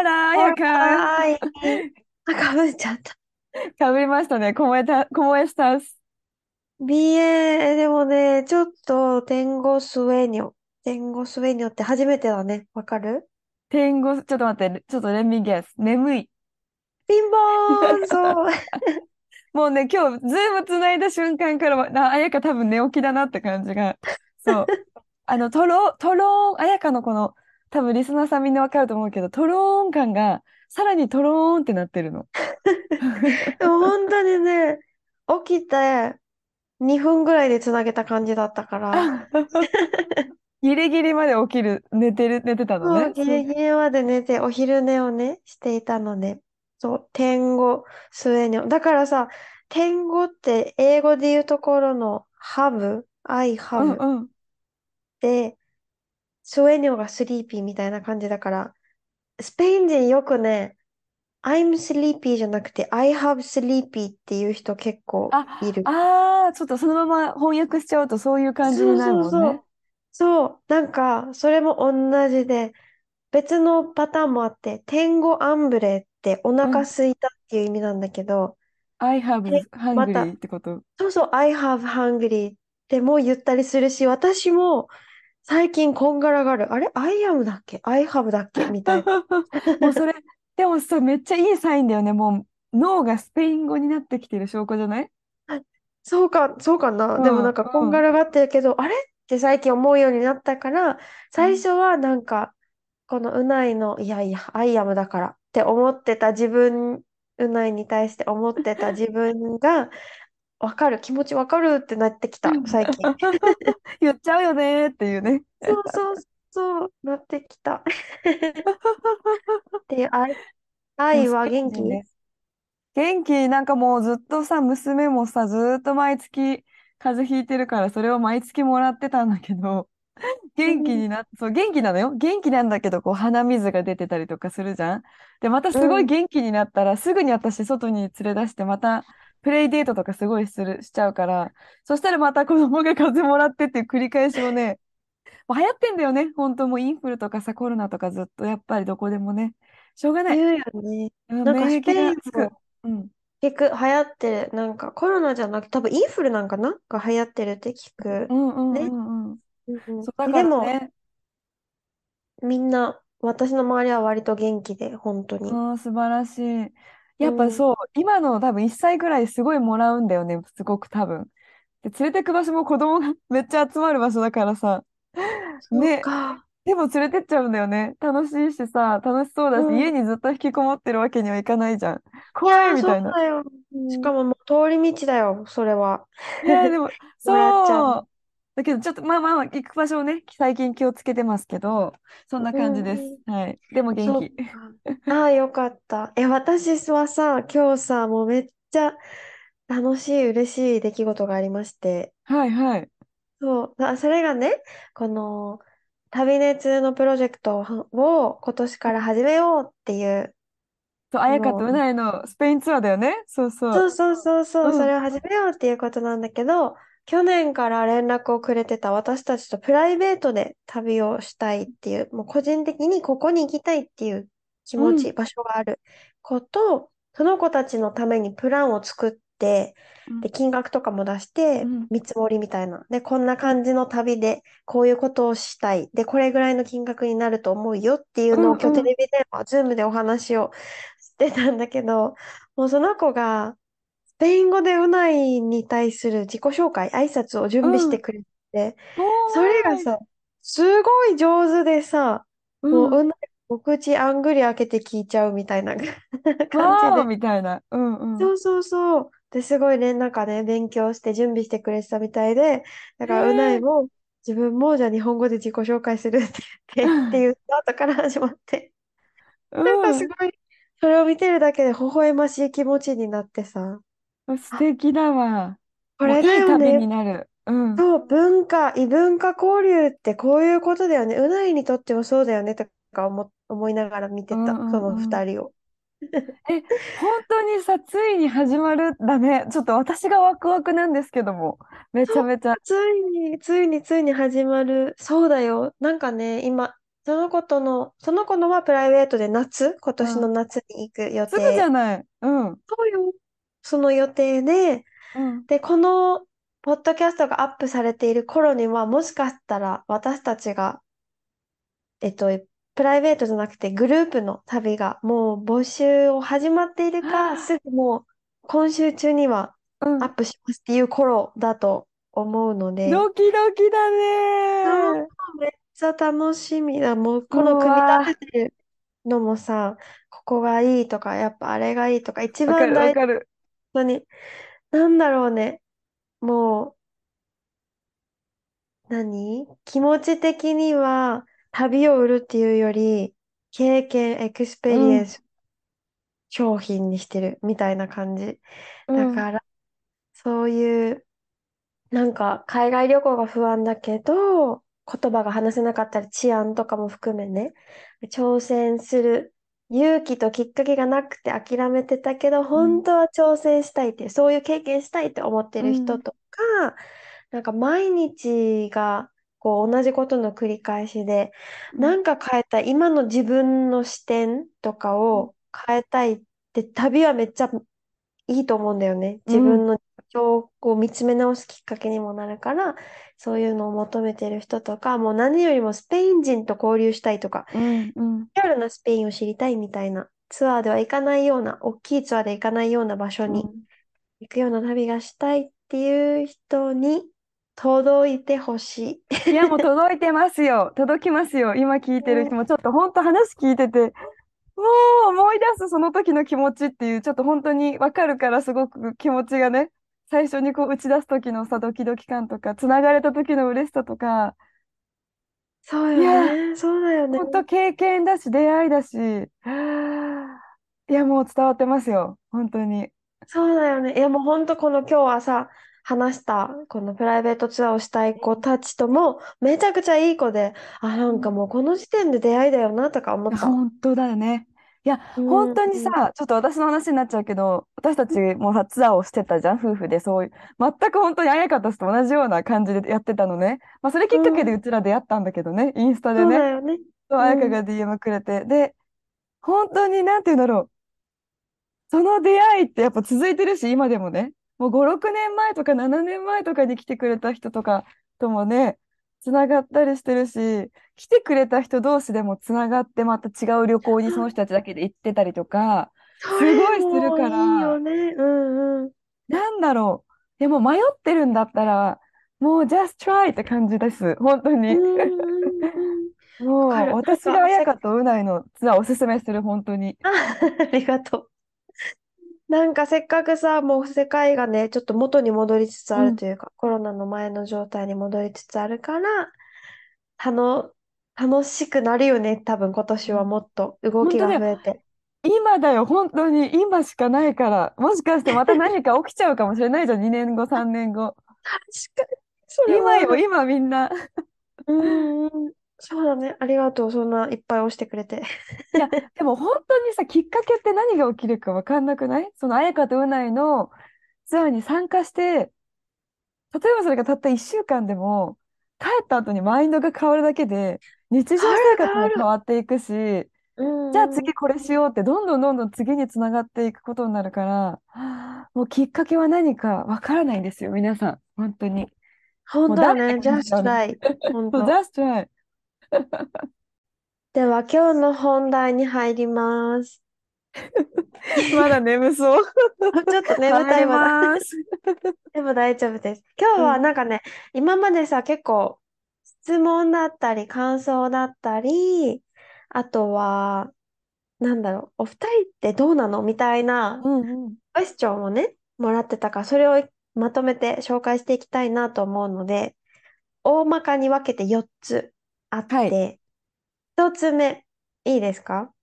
オラ、彩香はいあかぶっちゃったかぶりましたね。コモエタ、コモエスタス。BA でもねちょっとテンゴスウェニョテンゴスウェニョって初めてだねわかる？天語、ちょっと待って、ちょっとレミゲス。眠い。ピンポーンそう もうね、今日、ズームつないだ瞬間からは、な、彩香多分寝起きだなって感じが。そう。あの、トロ、トローン、彩香のこの、多分リスナーさんみんなわかると思うけど、トローン感が、さらにトローンってなってるの。でも本当にね起きて2分ぐらいでつなげた感じだったからギリギリまで起きる、寝てる、寝てたのね。ギリギリまで寝て、お昼寝をね、していたので、そう、天語、スウェーニョ。だからさ、天語って英語で言うところの have, I うんうん。で、スウェーニョがスリーピーみたいな感じだから、スペイン人よくね、I'm sleepy じゃなくて I have sleepy っていう人結構あ、いる。ああ、ちょっとそのまま翻訳しちゃうとそういう感じになるもんね。そうそうそう。そう、なんか、それも同じで、別のパターンもあって、天語アンブレってお腹空いたっていう意味なんだけど、I have で、また、hungry ってこと？そうそう、I have hungry っても言ったりするし、私も最近こんがらがる。あれ ?I am だっけ ?I have だっけ？みたいな。もうそれ、でもそれめっちゃいいサインだよね。もう脳がスペイン語になってきてる証拠じゃない？そうか、そうかな。うんでもなんかこんがらがってるけど、あれ？って最近思うようになったから、最初はなんか、このうないの、いやいや、アイアムだからって思ってた自分、うないに対して思ってた自分が、わかる、気持ちわかるってなってきた、最近。言っちゃうよねっていうね。そうそうそう、なってきた。で、愛、愛は元気？元気、なんかもうずっとさ、娘もさ、ずっと毎月風邪ひいてるから、それを毎月もらってたんだけど、元気になっ、そう、元気なのよ。元気なんだけど、こう、鼻水が出てたりとかするじゃん。で、またすごいうん元気になったら、すぐに私、外に連れ出して、また、プレイデートとかすごいする、しちゃうから、そしたらまた子供が風邪もらってっていう繰り返しをね、もう流行ってんだよね。本当もうインフルとかさ、コロナとかずっとやっぱりどこでもね。しょうがない。言うよね。うんなんかスペインがつく。もうん。聞く、流行ってる。なんかコロナじゃなくて、多分インフルなんかな？が流行ってるって聞く。うんうんね。うんうん。うんうんそう、だかでも、みんな、私の周りは割と元気で、本当に。うん、素晴らしい。うやっぱん。そう、今の多分1歳ぐらいすごいもらうんだよね、すごく多分。で、連れてく場所も子供が めっちゃ集まる場所だからさ、ね、か。でも連れてっちゃうんだよね。楽しいしさ、楽しそうだし、うん。家にずっと引きこもってるわけにはいかないじゃん。い怖いみたいな。うだよ。うん。しかももう通り道だよ、それは。いや、でも、もうやっちゃう。そう。だけど、ちょっと、まあまあ、行く場所をね、最近気をつけてますけど、そんなうん感じです。うん。はい。でも元気。か。ああ、よかった。え、私はさ、今日さ、もうめっちゃ楽しい、嬉しい出来事がありまして。はいはい。そう、あ、それがね、この旅熱のプロジェクトを今年から始めようっていうそう、彩香とのを、うないのスペインツアーだよね。そうそ。そううそうそうそう、うん。それを始めようっていうことなんだけど、去年から連絡をくれてた私たちとプライベートで旅をしたいっていう、もう個人的にここに行きたいっていう気うん。持ち、場所があること、その子たちのためにプランを作って、うん。で、金額とかも出しうて、ん。見積もりみたいな。で、こんな感じの旅で、こういうことをしたい。で、これぐらいの金額になると思うよっていううのを今日テん。レビ電話、ズームでお話をしてたんだけど、もうその子が、スペイン語でうないに対する自己紹介、挨拶を準備しうん。てくれて、おそれが。さ、すごい上手でさ、もううん。うない、お口あんぐり開けて聞いちゃうみたいな 感じで。みたいな。うんうん。そうそうそう。で、すごいね、なんかね、勉強して準備してくれてたみたいで、だから、うな。いも、自分もじゃあ日本語で自己紹介するって言って、っていうスタートから始まって、なんかうん。すごい、それを見てるだけで微笑ましい気持ちになってさ、素あ、敵だわ。これだもういい旅よね。になる。うん。そう、文化、異文化交流ってこういうことだよね。うないにとってもそうだよねとか思、思いながら見うてた、そのんうんうん。二人を。え、本当にさ、ついに始まるだね。ちょっと私がワクワクなんですけども。めちそう、ゃめちゃ。ついに、ついに、ついに始まる。そうだよ。なんかね、今、その子との、その子のはプライベートで夏、今年のうん。夏に行く予すぐじゃ定。ない。うん。そうよ。その予定で、うん。で、この、ポッドキャストがアップされている頃には、もしかしたら私たちが、えっと、プライベートじゃなくてグループの旅がもう募集を始まっているか、はすぐもう今週中には。アップしますっていう頃だと思うので、ドキドキだね。めっちゃ楽しみだ。もううこの組み立わててるのもさ、ここがいいとか、やっぱあれがいいとか、一ー、わかるわ番大かる。事に、なんだろうね。もう、何？気持ち的には旅を売るっていうより、経験、エクスペうん。リエンス、商品にしてるみたいな感じ。うん。だから、そういうなんか海外旅行が不安だけど、言葉が話せなかったり治安とかも含めね、挑戦する勇気ときっかけがなくて諦めてたけど、うん。本当は挑戦したいっていう、そういう経験したいって思ってうん。る人とか、なんか毎日がこう同じことの繰り返しで、うんなんか変えたい、今の自分の視点とかを変えたいって、旅はめっちゃいいと思うんだよね。うん。自分の状況を見つめ直すきっかけにもなるから、そういうのを求めてる人とか、もう何よりもスペイン人と交流したいとか、うん。うん。リアルなスペインを知りたいみたいなツアーでは行かないような、大きいツアーで行かないような場所にうん行くような旅がしたいっていう人に届いてほしい。いや、もう届いてますよ。届きますよ。今聞いてる人ねも、ちょっと本当話聞いてて、もう思い出すその時の気持ちっていう、ちょっと本当にわかるからすごく気持ちがね、最初にこう打ち出す時のさ、ドキドキ感とか、つながれた時の嬉しさとか、そうよね。そうだよね。本当経験だし、出会いだし、はあいや、もう伝わってますよ。本当に。そうだよね。いや、もう本当この今日はさ、話した、このプライベートツアーをしたい子たちとも、めちゃくちゃいい子で、あ、なんかもうこの時点で出会いだよな、とか思った。本当だよね。いや、うん、本当にさ、うん、ちょっと私の話になっちゃうけど、私たちもさ、ツアーをしてたじゃん、夫婦で、そういう、全く本当に彩香たちと同じような感じでやってたのね。まあ、それきっかけでうちら出会ったんだけどね、インスタでそうだね。よね。そう、彩香がうん。DM くれて。で、本当に、なんて言うんだろう。その出会いってやっぱ続いてるし、今でもね、もう5、6年前とか7年前とかに来てくれた人とかともね、つながったりしてるし、来てくれた人同士でもつながってまた違う旅行に その人たちだけで行ってたりとか、すごいするかもういいよら、ね。うんうん。なんだろう。でも迷ってるんだったら、もう just try って感じです。本当うんに。もう私が綾香とうないのツアーおすすめする、本当に。あ、ありがとう。なんかせっかくさ、もう世界がね、ちょっと元に戻りつつうん。あるというか、コロナの前の状態に戻りつつあるから、たの、楽しくなるよね、多分今年はもっと動きが。増えて。今だよ、本当に今しかないから。もしかしてまた何か起きちゃうかもしれないじゃん、2年後、3年後。確かに、今よ。今みんな。うんうん。そうだね。ありがとう。そんないっぱい押してくれて。いや、でも本当にさ、きっかけって何が起きるか分かんなくない？その彩香とうないのツアーに参加して、例えばそれがたった1週間でも、帰った後にマインドが変わるだけで、日常生活も変変わっていくし。じゃあ次これしようって、どんどんどんどん次につながっていくことになるから、もうきっかけは何か分からないんですよ、皆さん。本当に。本当だね。just try. 本当。just try。では、今日の本題に入ります。まだ眠そう。ちょっと眠たい ま。でも大丈夫です。今日はうん。なんかね、今までさ、結構質問だったり、感想だったり、あとは、なんだろう、お二人ってどうなのみたいなうんうん。クエスチョンをね、もらってたから、それをまとめて紹介していきたいなと思うので、大まかに分けて4つあっはい。て、1つ目、いいですか？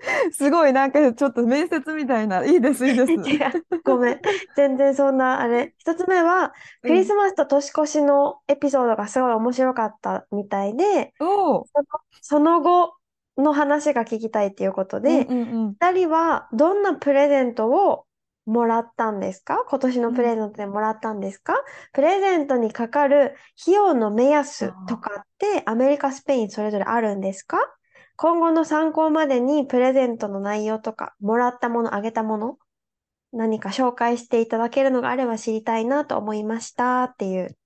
すごい、なんかちょっと面接みたいな。いいです、いいです。違う、ごめん。全然そんな、あれ。1つ目は、うん。クリスマスと年越しのエピソードがすごい面白かったみたいで。その、その後の話が聞きたいっていうことうんで、うんうん。2人はどんなプレゼントをもらったんですか？今年のうん。プレゼントでもらったんですか？プレゼントにかかる費用の目安とあかってアメリカ、スペインそれぞれあるんですか？今後の参考までにプレゼントの内容とか、もらったもの、あげたもの、何か紹介していただけるのがあれば知りたいなと思いましたっていう。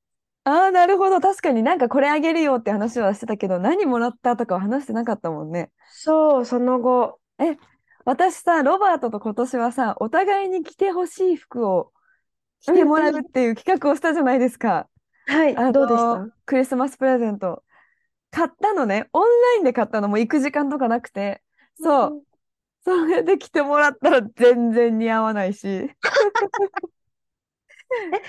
あー、なるほど。確かになんかこれあげるよって話はしてたけど、何もらったとかは話してなかったもんね。そう、その後。え、私さ、ロバートと今年はさ、お互いに着てほしい服を着うんてもらううん。っていう企画をしたじゃないですか。はい、あどうでしの、た？クリスマスプレゼント。買ったのね。オンラインで買ったの。もう行く時間とかなくて。そう。うんそれで着てもらったら全然似合わないし。で、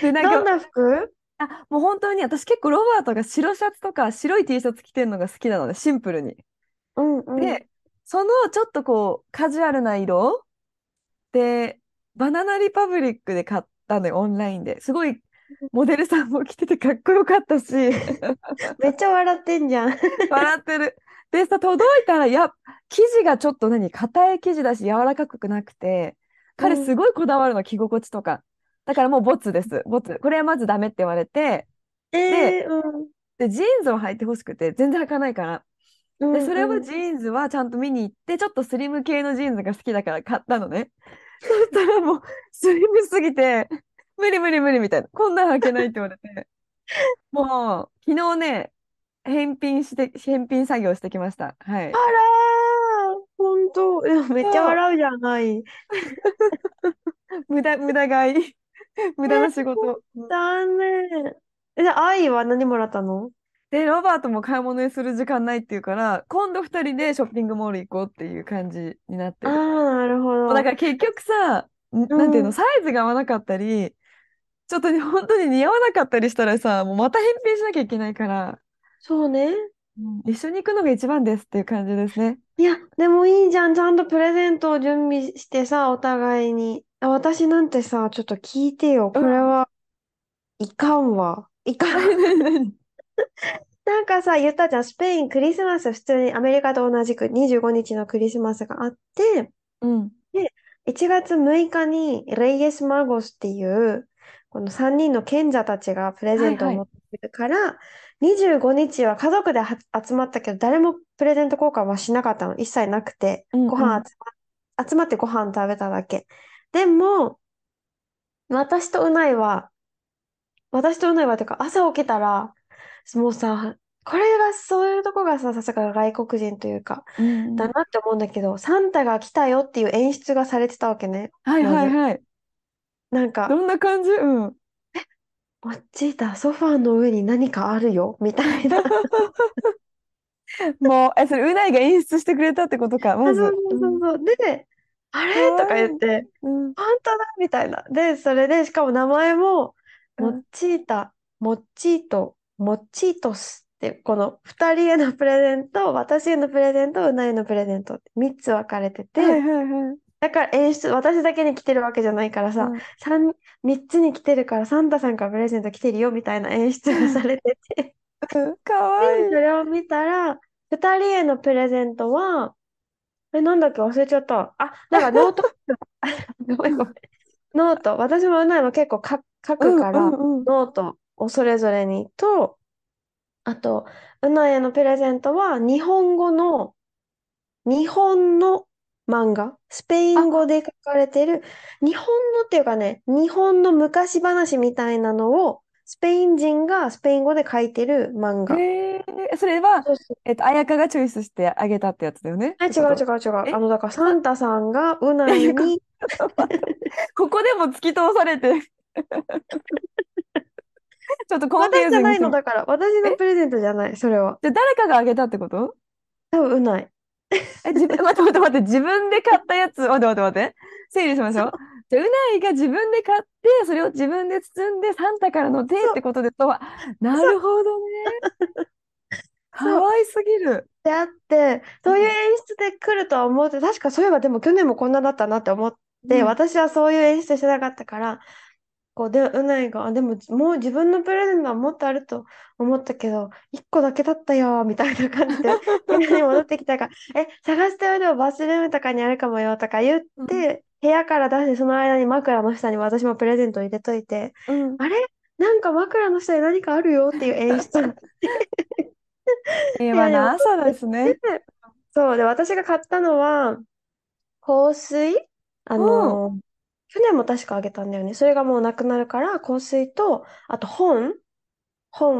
え、なんか、どんな服？あ、もう本当に私結構ロバートが白シャツとか白い T シャツ着てるのが好きなので、シンプルに。うんうん。で、そのちょっとこう、カジュアルな色で、バナナリパブリックで買ったのよ、オンラインで。すごい、モデルさんも着ててかっこよかったし、めっちゃ笑ってんじゃん。笑ってる。でさ、届いたら、や、生地がちょっと何、硬い生地だし、柔らかくなくて、彼うん。すごいこだわるの、着心地とか。だからもうボツです、ボツ。これはまずダメって言われて、で、えー、うん。で、ジーンズを履いてほしくて、全然履かないから。で、うんそれはうん。ジーンズはちゃんと見に行って、ちょっとスリム系のジーンズが好きだから買ったのね。そしたらもう、スリムすぎて、無理無理無理みたいな。こんなん履けないって言われて。もう、昨日ね、返品して、返品作業してきました。はい。あらー、ほんと。でもめっちゃ。笑うじゃない。無駄、無駄買い。無駄え、な仕事。うん残念。え、で、愛は何もらったの？で、ロバートも買い物にする時間ないって言うから、今度二人でショッピングモール行こうっていう感じになってあある。ー、なるほもうだかど。ら結局さ、なんていうの、ん。サイズが合わなかったり、ちょっとね本当に似合わなかったりしたらさ、もうまた返品しなきゃいけないから、そうね。うん一緒に行くのが一番ですっていう感じですね。いや、でもいいじゃん。ちゃんとプレゼントを準備してさ、お互いに。あ、私なんてさ、ちょっと聞いてよ。うん。これはいかんわ。いかん。なんかさ、言ったじゃん。スペインクリスマス普通にアメリカと同じく25日のクリスマスがあって、うん。で、1月6日にレイエス・マゴスっていう、この3人の賢者たちがプレはいはい。ゼントを持ってくるから、25日は家族では集まったけど、誰もプレゼント交換はしなかったの。一切なくて、うんごうん。飯集ま、集まってご飯食べただけ。でも、私とうないは、私とうないは、てか朝起きたら、もうさ、これがそういうとこがさ、さすが外国人というか、うんうん。だなって思うんだけど、サンタが来たよっていう演出がされてたわけね。はい。はいはい。なんか、どんな感じ？うん。もっちーた、ソファーの上に何かあるよ、みたいな。もう、え、それ、うないが演出してくれたってことか、あ、まそうず。そうそうそう。で、あかれとか。言って、うん。本当だみたいな。で、それで、しかも名前も、モッうん。チータ、モッチート、モッチートスって、この2人へのプレゼント、私へのプレゼント、うなへのプレゼント、3つ分かれてはいて、はいはい。だから演出、私だけに来てるわけじゃないからさ、うん。三3つに来てるから、サンタさんからプレゼント来てるよみたいな演出がされてて、うんかわで、いい。それを見たら、2人へのプレゼントは、え、なんだっけ忘れちゃった。あ、なんかノート、ごめんごめん。ノート、私もうないも結構書書うんうくから、んうん。ノートをそれぞれにと、あと、うなへのプレゼントは日本語の、日本の漫画、スペインあ、語で書かれてる、日本のっていうかね、日本の昔話みたいなのを、スペイン人がスペイン語で書いてる漫画。へえ、それは、そうそう。えっと、彩香がチョイスしてあげたってやつだよね？っえ、違う違う違う。え、あの、だからサンタさんがういなやいやこ、いに、ここでも突き通されて、ちょっとコンフュ私じゃない。のだから、私のえ、プレゼントじゃない、それは。じゃあ誰かがあげたってこと？多分うない。え、自分、待って待って待って、自分で買ったやつ、待って待って待って。整理しましょう。じゃあ、うないが自分で買って、それを自分で包んで、サンタからの手ってことでとは、なるほどね。かそう。わいすぎる。であって、そういううん。演出で来るとは思って、確かそういえばでも去年もこんなだったなって思って、うん。私はそういう演出してなかったから、こうで、うないが、あ、でももう自分のプレゼントはもっとあると思ったけど、1個だけだったよ、みたいな感じで、部屋に戻ってきたから、え、探しておいでよ、バスルームとかにあるかもよ、とか言っうん。て、部屋から出して、その間に枕の下に私もプレゼント入れといて、うん。あれ？なんか枕の下に何かあるよっていう演出 平和な朝ですね。そう。で、私が買ったのは、香水？あうん。の、去年も確かあげたんだよね。それがもうなくなるから、香水と、あと本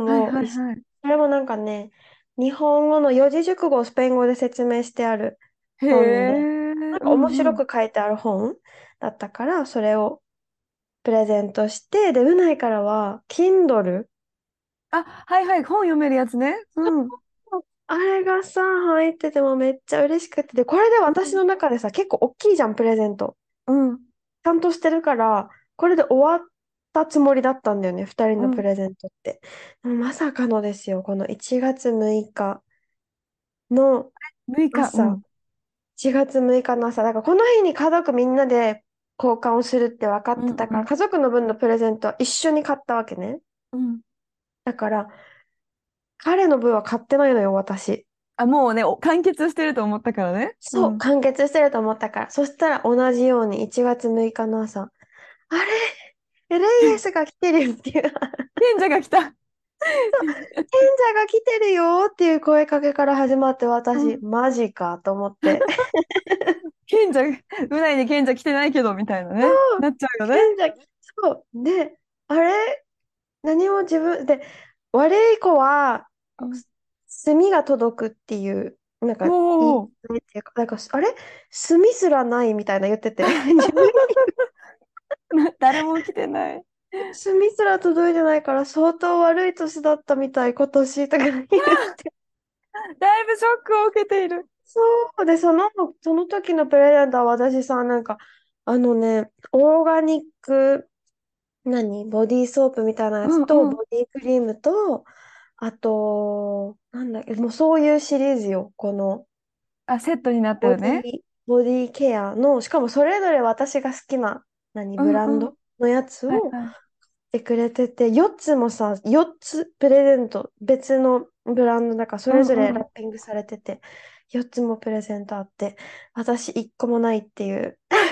はい本をはいはい。それもなんかね、日本語の四字熟語をスペイン語で説明してあるへ本で、え、なんか面うんうん。白く書いてある本だったから、それをプレゼントして、で、うないからは、Kindle あ、はいはい。本読めるやつね。うん。あれがさ、入っててもめっちゃ嬉しくて、で、これで私うん。の中でさ、結構大きいじゃん、プレゼント。うん。ちゃんとしてるから、これで終わったつもりだったんだよね、二人うん。のプレゼントって。でもまさかのですよ、この1月6日の6日。う朝、ん。1月6日の朝、だからこの日に家族みんなで交換をするって分かってたから、うんうん。家族の分のプレゼントは一緒に買ったわけね。うん。だから、彼の分は買ってないのよ、私。あ、もうね、お完結してると思ったからね。うそう、ん。完結してると思ったから。そしたら同じように1月6日の朝、あれ？レイエスが来てるよっていう、賢賢者が来た。者が来てるよっていう声かけから始まって私、うん。マジかと思って。賢者、うないに賢者来てないけど、みたいなね。なっちゃうよね。賢者、そう。で、あれ？何も自分、で、悪い子は、うん。墨が届くっていう、なんか、いいおー。っていうか、なんか、あれ？墨すらないみたいな言ってて、自分な誰も来てない。墨すら届いてないから相当悪い年だったみたい、今年とか言って。だいぶショックを受けている。そうで、その、その時のプレゼントは私さ、なんか、あのね、オーガニック、何？ボディーソープみたいなやうんつと、うん。ボディークリームと、あと、なんだっけ、もうそういうシリーズよ。この、あ、セットになってるね。ボディ、ボディケアの、しかもそれぞれ私が好きな、何。ブランドのやつをはいはい。てくれてて、4つもさ、4つプレゼント、別のブランドだから、そうんれぞれうん。ラッピングされてて、4つもプレゼントあって、私1個もないっていう。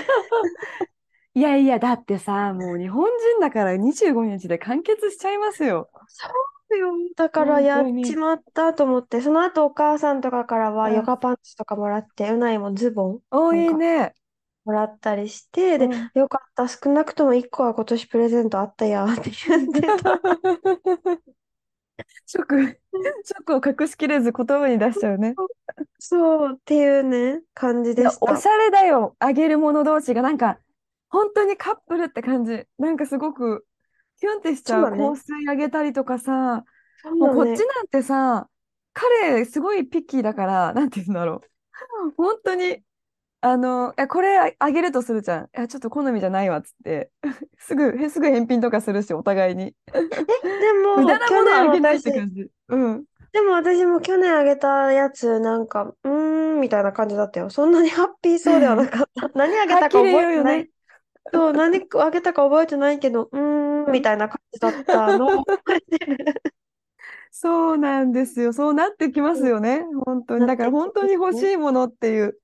いやいや、だってさ、もう日本人だから25日で完結しちゃいますよ。そ うよ。だから本やっち。まったと思って、その後お母さんとかからはヨうん。ガパンツとかもらって、うないもズボンお、なんかいいね。もらったりして、で、うん。よかった、少なくとも1個は今年プレゼントあったやって言ってた。ショック、ショックを隠しきれず言葉に出しちゃうね。そうっていうね、感じでした。おしゃれだよ。あげる者同士が。なんか、本当にカップルって感じ。なんかすごく、キュンってしちゃう。そうだね。香水あげたりとかさ、もうそうだね。こっちなんてさ、彼、すごいピッキーだから、なんて言うんだろう。本当に、あの、え、これああげるとするじゃん。いや、ちょっと好みじゃないわ、っつって。すぐ、へすぐ返品とかするし、お互いに。で 無駄なものあげないって感じ。うん。でも私も去年あげたやつ、なんか、うーん、みたいな感じだったよ。そんなにハッピーそうではなかった。何あげたか覚えてない。そう、何あげたか覚えてないけど、うーんみたいな感じだったの。そうなんですよ。そうなってきますうんよね。本当に。だから本当に欲し。いものっていう。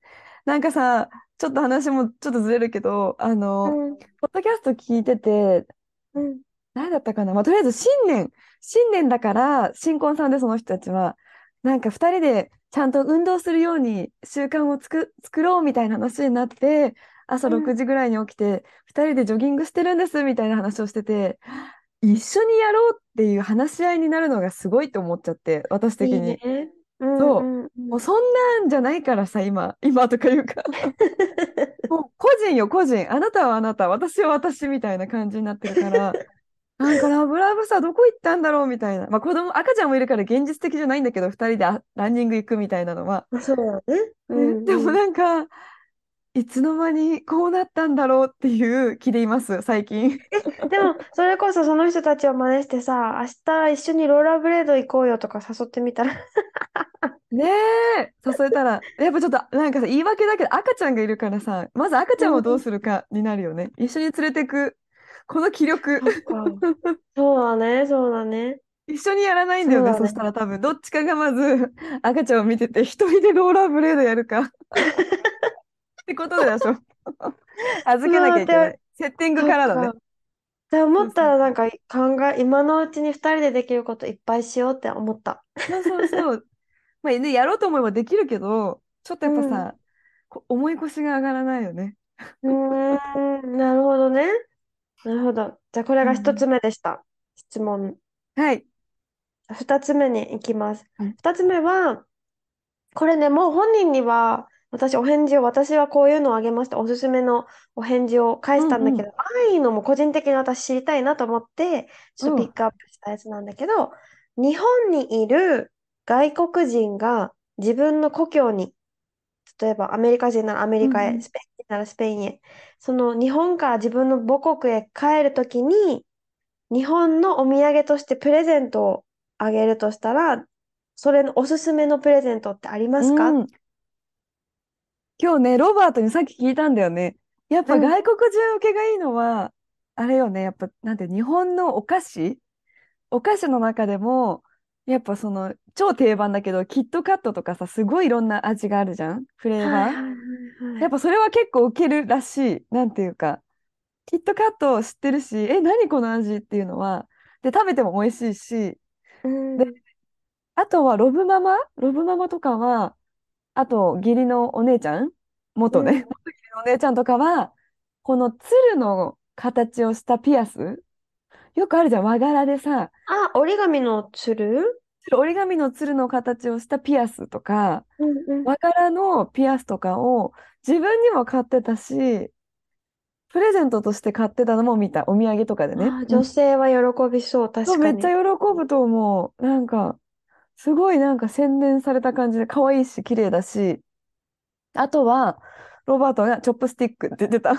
なんかさ、ちょっと話もちょっとずれるけど、あの、うん、ポッドキャスト聞いてて、うん、何だったかな。まあ、とりあえず新年、新年だから、新婚さんでその人たちは、なんか二人でちゃんと運動するように習慣をつく、作ろうみたいな話になって、朝うん。6時ぐらいに起きて、二人でジョギングしてるんですみたいな話をしてて、一緒にやろうっていう話し合いになるのがすごいと思っちゃって、私いい的に。ね。うん、そう。うん、うん。もうそんなんじゃないからさ、今、今とかいうか もう個人よ、個人。あなたはあなた、私は私みたいな感じになってるから、なんかラブラブさ、どこ行ったんだろうみたいな。まあ子供、赤ちゃんもいるから現実的じゃないんだけど、二人であランニング行くみたいなのは。あそうだね。うね、ん、でもうん。なんか、いつの間にこうなったんだろうっていう気でいます、最近。でも、それこそその人たちを真似してさ、明日一緒にローラーブレード行こうよとか誘ってみたら。ねえ、誘えたら、やっぱちょっとなんかさ、言い訳だけど赤ちゃんがいるからさ、まず赤ちゃんをどうするかになるよね。一緒に連れてく、この気力。そうだね、そうだね。一緒にやらないんだよね、そね。したら多分、どっちかがまず赤ちゃんを見てて、一人でローラーブレードやるかってことでしょ。預けなきゃいけない。セッティングからだね。か。って思ったらなんか考え、今のうちに二人でできることいっぱいしようって思った。そうそうそう。まあね、やろうと思えばできるけど、ちょっとうん。やっぱさ、こ重い腰が上がらないよね。うーん、なるほどね。なるほど。じゃあこれが一つうん。目でした。質問。はい。二つ目に行きます。うん二つ目は、これね、もう本人には、私お返事を、私はこういうのをあげました。おすすめのお返事を返うんうんしたんだけど、ああいうのも個人的に私知りたいなと思って、ちょっとピッうんクアップしたやつなんだけど、日本にいる外国人が自分の故郷に、例えばアメリカ人ならアメリカへ、うんスペイン人ならスペインへ、その日本から自分の母国へ帰るときに、日本のお土産としてプレゼントをあげるとしたら、それのおすすめのプレゼントってありまうすか？ん。今日ね、ロバートにさっき聞いたんだよね。やっうん。ぱ外国人受けがいいのは、あれよね、やっぱ、なんて、日本のお菓子？お菓子の中でも、やっぱその、超定番だけど、キットカットとかさ、すごいいろんな味があるじゃん？フレーバー？やっぱそれは結構受けるらしい。なんていうか、キットカット知ってるし、え、何この味っていうのは、で、食べても美味しいし、うで、ん。あとはロブママ？ロブママとかは、あと、義理のお姉ちゃん？元ね。うん。元義理のお姉ちゃんとかは、この鶴の形をしたピアス？よくあるじゃん、和柄でさ、あ、折り紙のつる折り紙の鶴の形をしたピアスとか、うんうん。和柄のピアスとかを自分にも買ってたし、プレゼントとして買ってたのも見た、お土産とかでね。女性は喜びそう、そう、めっちゃ確かに。喜ぶと思う。なんか、すごいなんか洗練された感じで可愛いし、綺麗だし、あとは、ロバートがチョップスティックって言ってた。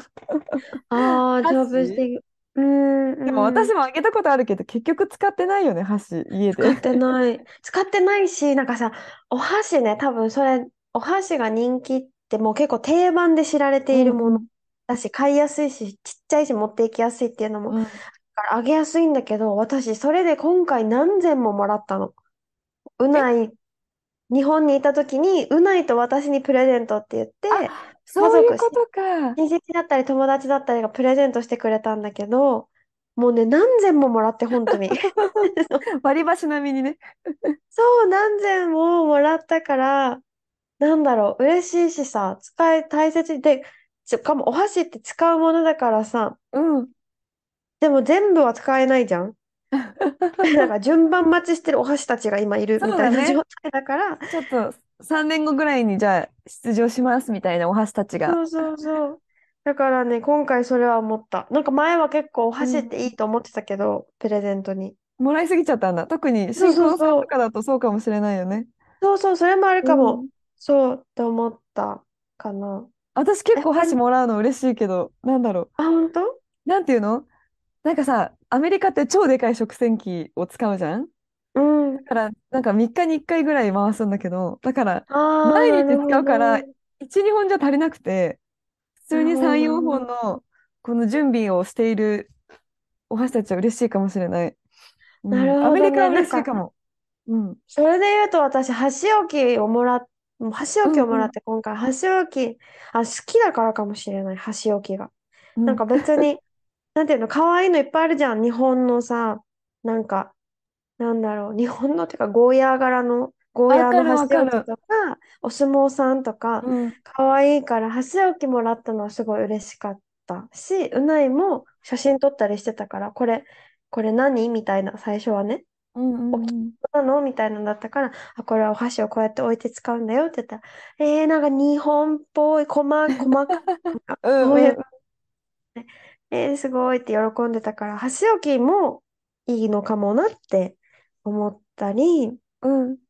ああ、ジョブス箸ティック。うんうん。でも私もあげたことあるけど、結局使ってないよね、箸、家で。使ってない。使ってないし、なんかさ、お箸ね、多分それ、お箸が人気ってもう結構定番で知られうんているものうんだし、買いやすいし、ちっちゃいし持っていきやすいっていうのも、うん。あげやすいんだけど、私、それで今回何千ももらったの。うえ、ない、日本にいた時に、うないと私にプレゼントって言っあ、て、家そういうことか。親戚だったり友達だったりがプレゼントしてくれたんだけど、もうね、何千ももらって、本当に。割り箸並みにね。そう、何千ももらったから、なんだろう、嬉しいしさ、使い、大切で、しかもお箸って使うものだからさ、うん。でも全部は使えないじゃん。だから順番待ちしてるお箸たちが今いるそみたいなだね。態だから、ちょっと3年後ぐらいにじゃあ出場しますみたいなお箸たちが。そうそうそう。だからね、今回それは思った。なんか前は結構おうん。箸っていいと思ってたけど、プレゼントに。もらいすぎちゃったんだ。特にそう新婚さんそうそう。とかだとそうかもしれないよね。そうそう、それもあるかも。うん。そうって思ったかな。え、私結構箸もらうの嬉しいけど、なんだろう。あ、本当なんていうのなんかさ、アメリカって超でかい食洗機を使うじゃん？うん。だから、なんか3日に1回ぐらい回すんだけど、だから、ああ、毎日なるほ使うから、ど。1、2本じゃ足りなくて、普通になるほど、3、4なるほど。本のこの準備をしているお箸たちは嬉しいかもしれない。うなん。アるほどね。メリカはなんか、嬉しいかも。うん。それで言うと私、箸置きをもらっ、箸置きをもらっ。て今回、箸置き、あ、好きだからかもしれない、箸置きが。うん。なんか別に、なんていうの、可愛いのいっぱいあるじゃん。日本のさ、なんか、なんだろう、日本のっていうか、ゴーヤー柄の、ゴーヤーのわかるわ箸置き。とか、お相撲さんとか、うん。可愛いから箸置きもらったのはすごい嬉しかったし、うないも写真撮ったりしてたから、これ、これ何みたいな、最初はね。うんおきうんなのみたいなんだったから、あ、これはお箸をこうやって置いて使うんだよって言ったら、えー、なんか日本っぽい、細、細かい、なんかううやって、うんうん。えー、すごいって喜んでたから、箸置きもいいのかもなって思ったり、うん。プ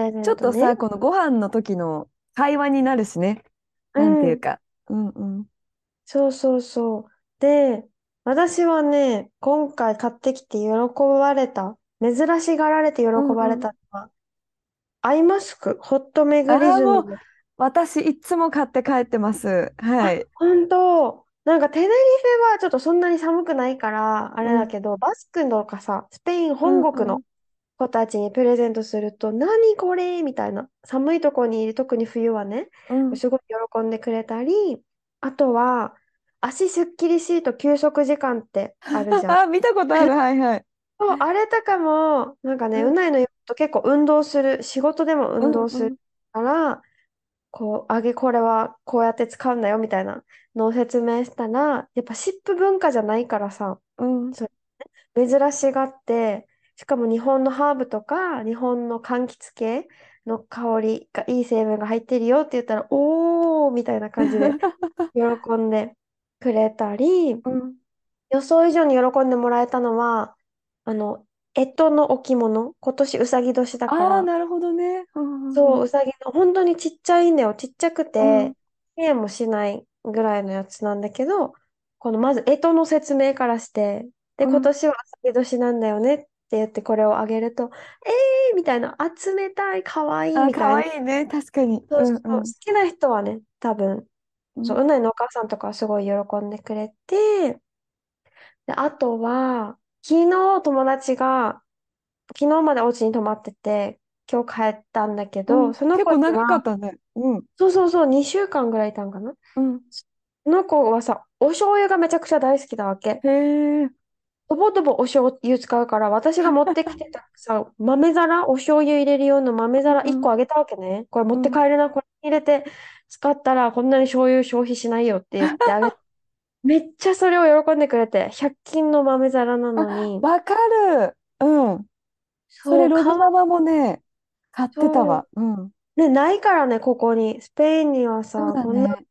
レゼちょ。っとさ、このご飯の時の会話になるしね。うなんていうん。か。うんうん。そうそうそう。で、私はね、今回買ってきて喜ばれた、珍しがられて喜うんうん。ばれたのは、アイマスク、ホットメああ、グリズム。私、いつも買って帰ってます。はあ、い。本当。なんかテネリフェはちょっとそんなに寒くないから、あれうん。だけど、バスクとかさ、スペインうんう本国のん。子たちにプレゼントすると、何これみたいな。寒いとこにいる、特に冬はね、うん。すごい喜んでくれたり、あとは、足すっきりシート休息時間ってあるじゃん。あ、見たことある。はいはい。そう、あれとかも、なんかね、うないの言うと結構運動する、仕事でもうん運動するうん。から、こう、あげ、これはこうやって使うんだよみたいなのを説明したら、やっぱ湿布文化じゃないからさ、うん。そう珍しがって、しかも日本のハーブとか、日本の柑橘系の香りがいい成分が入ってるよって言ったら、おーみたいな感じで 喜んでくれたり、うん。予想以上に喜んでもらえたのは、あの、干支の置物、今年うさぎ年だかああ、ら、なるほどね。うんうんそうう、ん。うさぎの、本当にちっちゃいんだよ。ちっちゃくうん。て、1円もしないぐらいのやつなんだけど、このまず干支の説明からして、で、うん。今年はうさぎ年なんだよねって言ってこれをあげると、えーみたいな、あ、冷たい、かわいいあ、かわみたいな。いいね。確かに。そうそう、うんうん。好きな人はね、多分、そう、うん。うないのお母さんとかはすごい喜んでくれて、で、あとは、昨日友達が、昨日までお家に泊まってて、今日帰ったんだけうど、ん。その子構長かは、ったね。うん。そうそうそう、2週間ぐらいいたんかな。うん。その子はさ、お醤油がめちゃくちゃ大好きなわけ。へえ。とぼとぼお醤油使うから、私が持ってきてたさ、豆皿、お醤油入れる用の豆皿1うん。個あげたわけね。これ持うん。って帰るな、これ入れて使ったらこんなに醤油消費しないよって言ってあげて、めっちゃそれを喜んでくれて、100均の豆皿なのあ、に、わかる。うん。それ、そう、ログママもね、買ってたそう、わ。うん。ね、ないからね、ここに。スペインにはさ、そうだこんな、ね。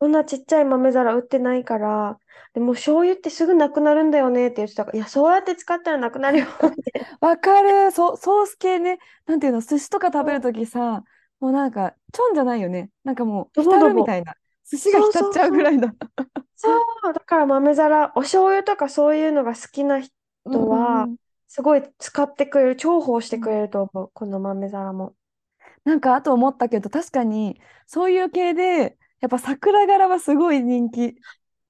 こんなちっちゃい豆皿売ってないから、でも醤油ってすぐなくなるんだよねって言ってたから、いや、そうやって使ったらなくなるよって。わかる。ソ、ソース系ね。なんていうの、寿司とか食べるそうときさ、もうなんか、ちょんじゃないよね。なんかもう、浸。るみたいな。寿司が浸っちゃう。ぐらいだ。そう、だから豆皿、お醤油とかそういうのが好きなうん人は、うんすごい使ってくれる、重宝してうん。くれると思う、この豆皿も。なんか、あと思ったけど、確かに、そういう系で、やっぱ桜柄はすごい人気。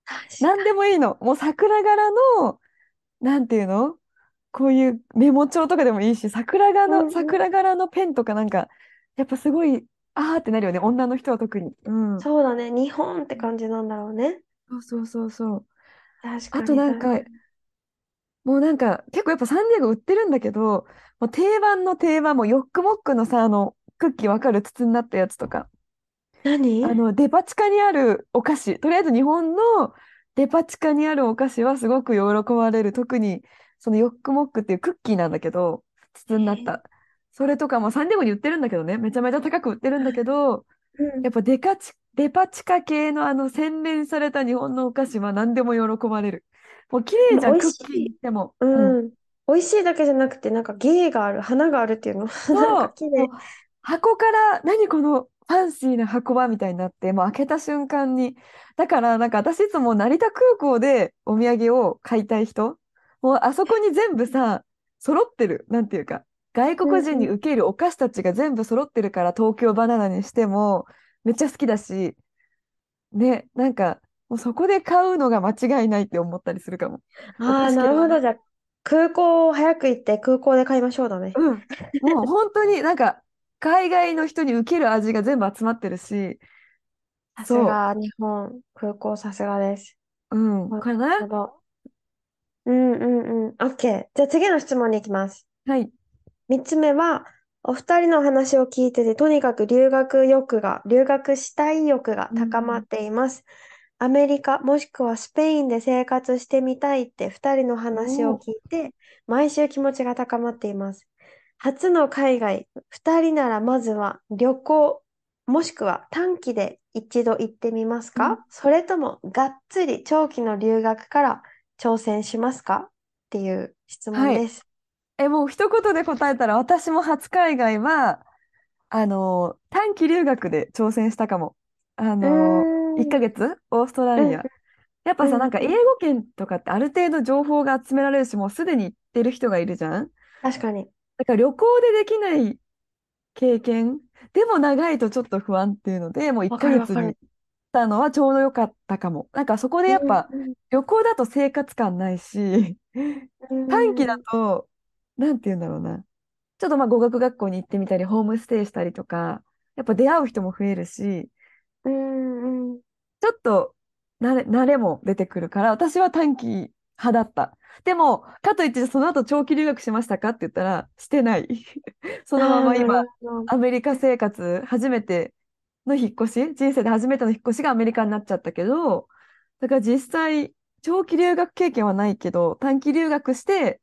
確なんでもいいの。もう桜柄の、なんていうの？こういうメモ帳とかでもいいし、桜柄の、うんうん。桜柄のペンとかなんか、やっぱすごい、あーってなるよね。女の人は特に。うん。そうだね、日本って感じなんだろうね。そうそうそうそう。あ確かとなんか、に確かに。もうなんか、結構やっぱサンディエゴ売ってるんだけど、もう定番の定番、もうヨックモックのさ、あの、クッキーわかる筒になったやつとか、何？あの、デパ地下にあるお菓子、とりあえず日本のデパ地下にあるお菓子はすごく喜ばれる。特に、そのヨックモックっていうクッキーなんだけど、筒になっえた。それとかもサンディエゴに売ってるんだけどね、めちゃめちゃ高く売ってるんだけど、うん。やっぱデカチ、デパ地下系のあの洗練された日本のお菓子は何でも喜ばれる。もう綺麗じゃん、クッキーい。でも。うん。うん。美味しいだけじゃなくて、なんか芸がある、花があるっていうの。そう、か綺麗。箱から何このファンシーな箱はみたいになって、もう開けた瞬間に。だからなんか私いつも成田空港でお土産を買いたい人、もうあそこに全部さ、揃ってる。なんていうか、外うん国人にうん。受けるお菓子たちが全部揃ってるから東京バナナにしてもめっちゃ好きだし、ね、なんかもうそこで買うのが間違いないって思ったりするかも。おああ。なるほど。じゃあ、空港早く行って空港で買いましょうだね。うん。もう本当になんか海外の人に受ける味が全部集まってるし、さすそが、日本、空港さすがです。う、うん、かな？うんうんうん。OK。じゃあ次の質問に行きます。はい。三つ目は、お二人の話を聞いてて、とにかく留学欲が、留学したい欲がう高まっん、ています。アメリカ、もしくはスペインで生活してみたいって二人の話を聞いて、毎週気持ちが高まっています。初の海外、二人ならまずは旅行、もしくは短期で一度行ってみますうん、かそれともがっつり長期の留学から挑戦しますか？っていう質問はい。です。え、もう一言で答えたら、私も初海外は、あの、短期留学で挑戦したかも。あうの、ー1ヶ月？オーストラうんリア。やっぱさ、うんなんか英語圏とかってある程度情報が集められるし、もうすでに行ってる人がいるじゃん？確かに。だから旅行でできない経験、でも長いとちょっと不安っていうので、もう1わヶ月に行っ。たのはちょうど良かったかも。なんかそこでやっぱうん旅行だと生活感ないし、うん短期だと、なんて言うんだろうな。ちょっとまあ語学学校に行ってみたり、ホームステイしたりとか、やっぱ出会う人も増えるし、うんうんちょっと慣れ、慣れも出てくるから、私は短期派だった。でも、かといってその後長期留学しましたかって言ったら、してない。そのまま今、アメリカ生活、初めての引っ越し、人生で初めての引っ越しがアメリカになっちゃったけど、だから実際、長期留学経験はないけど、短期留学して、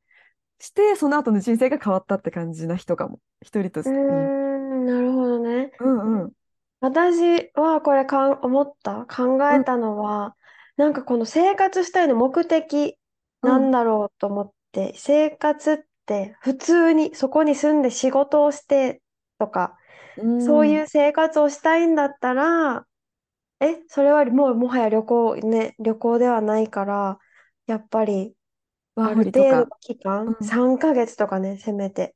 して、その後の人生が変わったって感じな人かも。一人としうて。うんん、なるほどね。うんうん。私はこれかん思った、考えたのは、なんかこの生活したいの目的なんだろうと思って、生活って普通にそこに住んで仕事をしてとか、うんそういう生活をしたいんだったら、え、それはもうもはや旅行ね、旅行ではないから、やっぱりワある期間、うん3ヶ月とかね、せめて、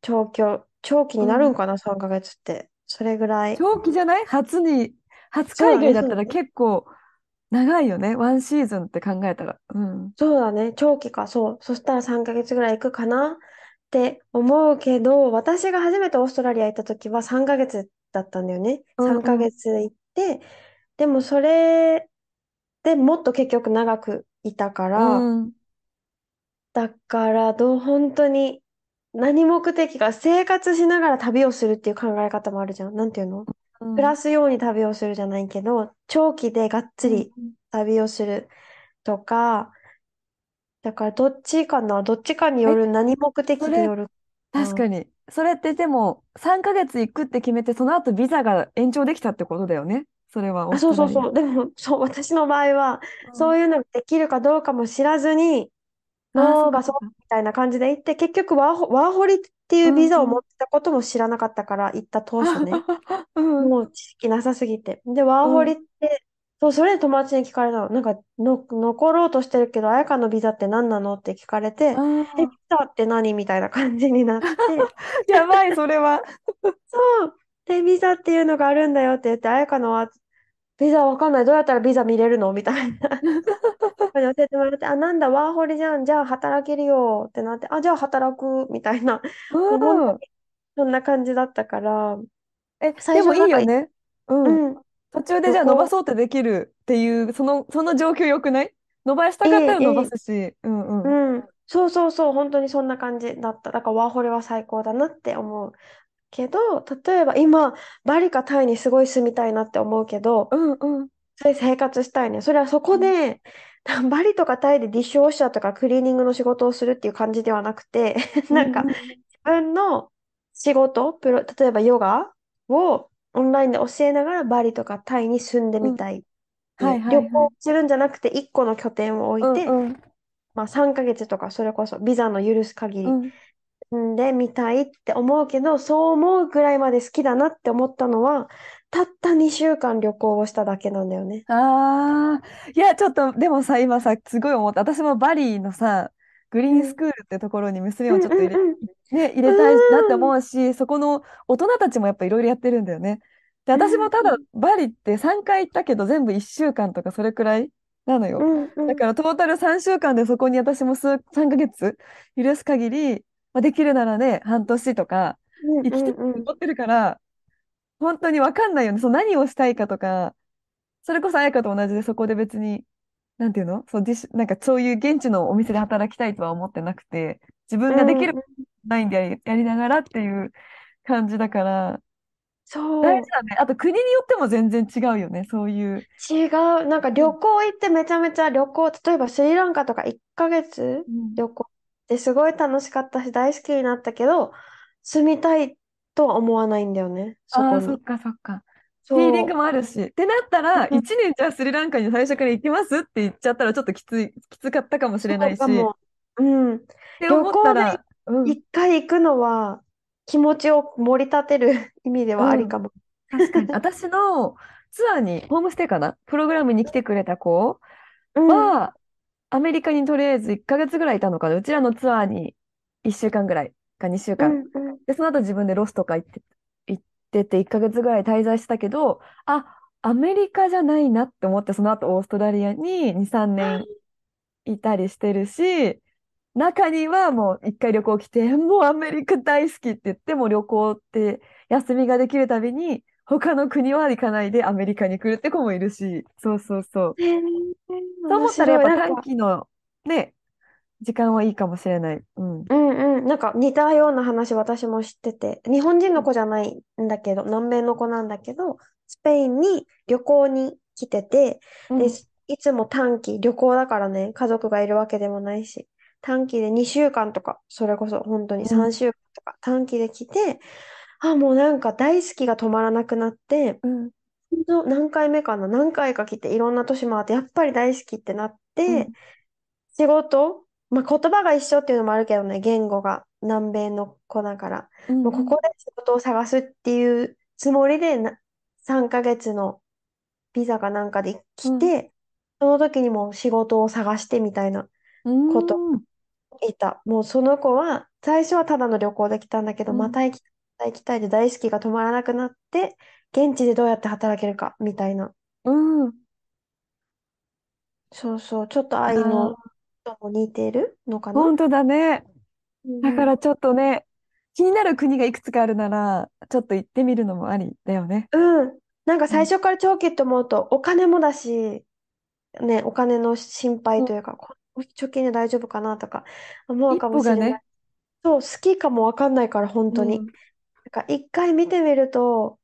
長期、長期になるんかな、3ヶ月って。それぐらい。長期じゃない？初に、初海外だったら結構長いよね。ワンシーズンって考えたら。うん。そうだね、長期か、そう。そしたら3ヶ月ぐらい行くかなって思うけど、私が初めてオーストラリア行った時は3ヶ月だったんだよね。うんうん3ヶ月行って、でもそれでもっと結局長くいたから、うん。だからどう本当に何目的か生活しながら旅をするっていう考え方もあるじゃん。なんていうの？うん暮らすように旅をするじゃないけど、長期でがっつり旅をするとか、だからどっちかな、どっちかによる、何目的それによる。確かに。それってでも、3ヶ月行くって決めて、その後ビザが延長できたってことだよね？それはオーあ。そうそうそう。でも、そう、私の場合は、そういうのができるかどうかも知らずに、あうかそうみたいな感じで行って、結局ワーホ、ワーホリっていうビザを持ってたことも知らなかったから、行った当初ね。うん。もう知識なさすぎて。で、ワーホリって、そう、それで友達に聞かれたの。なんかの、残ろうとしてるけど、彩香のビザって何なのって聞かれて、え、ビザって何みたいな感じになって、やばい、それは。そう。で、ビザっていうのがあるんだよって言って、彩香のは、ビザわかんない。どうやったらビザ見れるのみたいな。教えてもらって、あ、なんだ、ワーホリじゃん。じゃあ働けるよってなって、あ、じゃあ働くみたいな。もう本当にそんな感じだったから、え、最でもいいよね。うん。うん。途中でじゃあ伸ばそうってできるっていう、その、その状況よくない？伸ばしたかったら伸ばすし。うんうん。うん。そうそうそう。本当にそんな感じだった。だからワーホリは最高だなって思うけど、例えば今、バリかタイにすごい住みたいなって思うけど、うんうん。それ生活したいね。それはそこで、バリとかタイでディッシュウォッシャーとかクリーニングの仕事をするっていう感じではなくて、なんかう自分の仕事、プロ、例えばヨガをオンラインで教えながらバリとかタイに住んでみたいっていう。はいはいはい旅行するんじゃなくて1個の拠点を置いて、うんうんまあ3ヶ月とかそれこそビザの許す限りうん。住んでみたいって思うけど、そう思うぐらいまで好きだなって思ったのは、たった2週間旅行をしただけなんだよね。ああ、いや、ちょっと、でもさ、今さ、すごい思った。私もバリのさ、グリーンスクールってところに娘をちょっと入れ、うんうんうんね、入れたいなって思うし、そこの大人たちもやっぱいろいろやってるんだよね。で、私もただ、バリって3回行ったけど、全部1週間とかそれくらいなのよ。うんうんだからトータル3週間でそこに私も数、3ヶ月許す限り、まあ、できるならね、半年とかうん生きてうんうん思ってるから、本当に分かんないよね。そう何をしたいかとか、それこそ彩香と同じでそこで別に、なんていうの？そう、ディッシュなんかそういう現地のお店で働きたいとは思ってなくて、自分ができるうんないんでやり、やりながらっていう感じだから、そう、大事だね。あと国によっても全然違うよね。そういう。違う。なんか旅行行ってめちゃめちゃ旅行、例えばスリランカとか1ヶ月旅行ってすごい楽しかったし大好きになったけど、住みたいとは思わないんだよね、そああ。そっかそっか。フィーリングもあるし。ってなったら、うん1年じゃあスリランカに最初から行きますって言っちゃったらちょっときつい、きつかったかもしれないし。うかも。うん。て思ったら、うん、一回行くのは気持ちを盛り立てる 意味ではありかも。確かに。私のツアーに、ホームステイかな？プログラムに来てくれた子うん。は、アメリカにとりあえず1ヶ月ぐらいいたのかな？うちらのツアーに1週間ぐらいか2週う間。んうん。で、その後自分でロスとか行って、行ってて1ヶ月ぐらい滞在したけど、あ、アメリカじゃないなって思って、その後オーストラリアに2、3年いたりしてるし、中にはもう一回旅行来て、もうアメリカ大好きって言って、もう旅行って休みができるたびに、他の国は行かないでアメリカに来るって子もいるし、そうそうそう。へえ、そう思ったらやっぱ短期のね、時間はいいかもしれない。うん。うんうん。なんか似たような話私も知ってて、日本人の子じゃないんだけど、南米の子なんだけど、スペインに旅行に来てて、で、うん。いつも短期、旅行だからね、家族がいるわけでもないし、短期で2週間とか、それこそ本当にうん。3週間とか短期で来て、あ、もうなんか大好きが止まらなくなって、うん。何回目かな、何回か来ていろんな年回って、やっぱり大好きってなっうて、ん。仕事、まあ、言葉が一緒っていうのもあるけどね、言語が南米の子だから、うん。もうここで仕事を探すっていうつもりでな3ヶ月のビザかなんかでうん。来て、その時にもう仕事を探してみたいなことうん。いた。もうその子は、最初はただの旅行で来たんだけど、うん。また行きたい、行きたいで大好きが止まらなくなって、現地でどうやって働けるかみたいな。うん。そうそう、ちょっとあ愛のーとも似てるのかな？本当だね。だからちょっとね、気になる国がいくつかあるなら、ちょっと行ってみるのもありだよね。うん。なんかうん。最初から長期って思うと、お金もだし、ね、お金の心うん配というか、こ貯金で大丈夫かなとか思う一かもしれなね。そう、好きかもわかんないから、本当に。うん。なんか一回見てみると、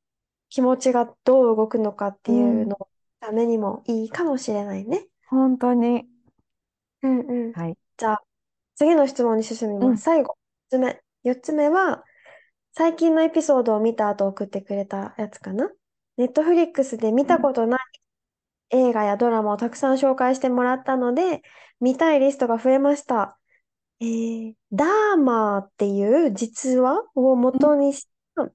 気持ちがどう動くのかってう。いうんのためにもいいかもしれないね。本当に。うんうん。はい。じゃあ、次の質問に進みます。うん。最後、4つ目。4つ目は、最近のエピソードを見た後送ってくれたやつかな？ネットフリックスで見うん。たことない映画やドラマをたくさん紹介してもらったので、見たいリストが増えました。えー、ダーマーっていう実話をうん。元にした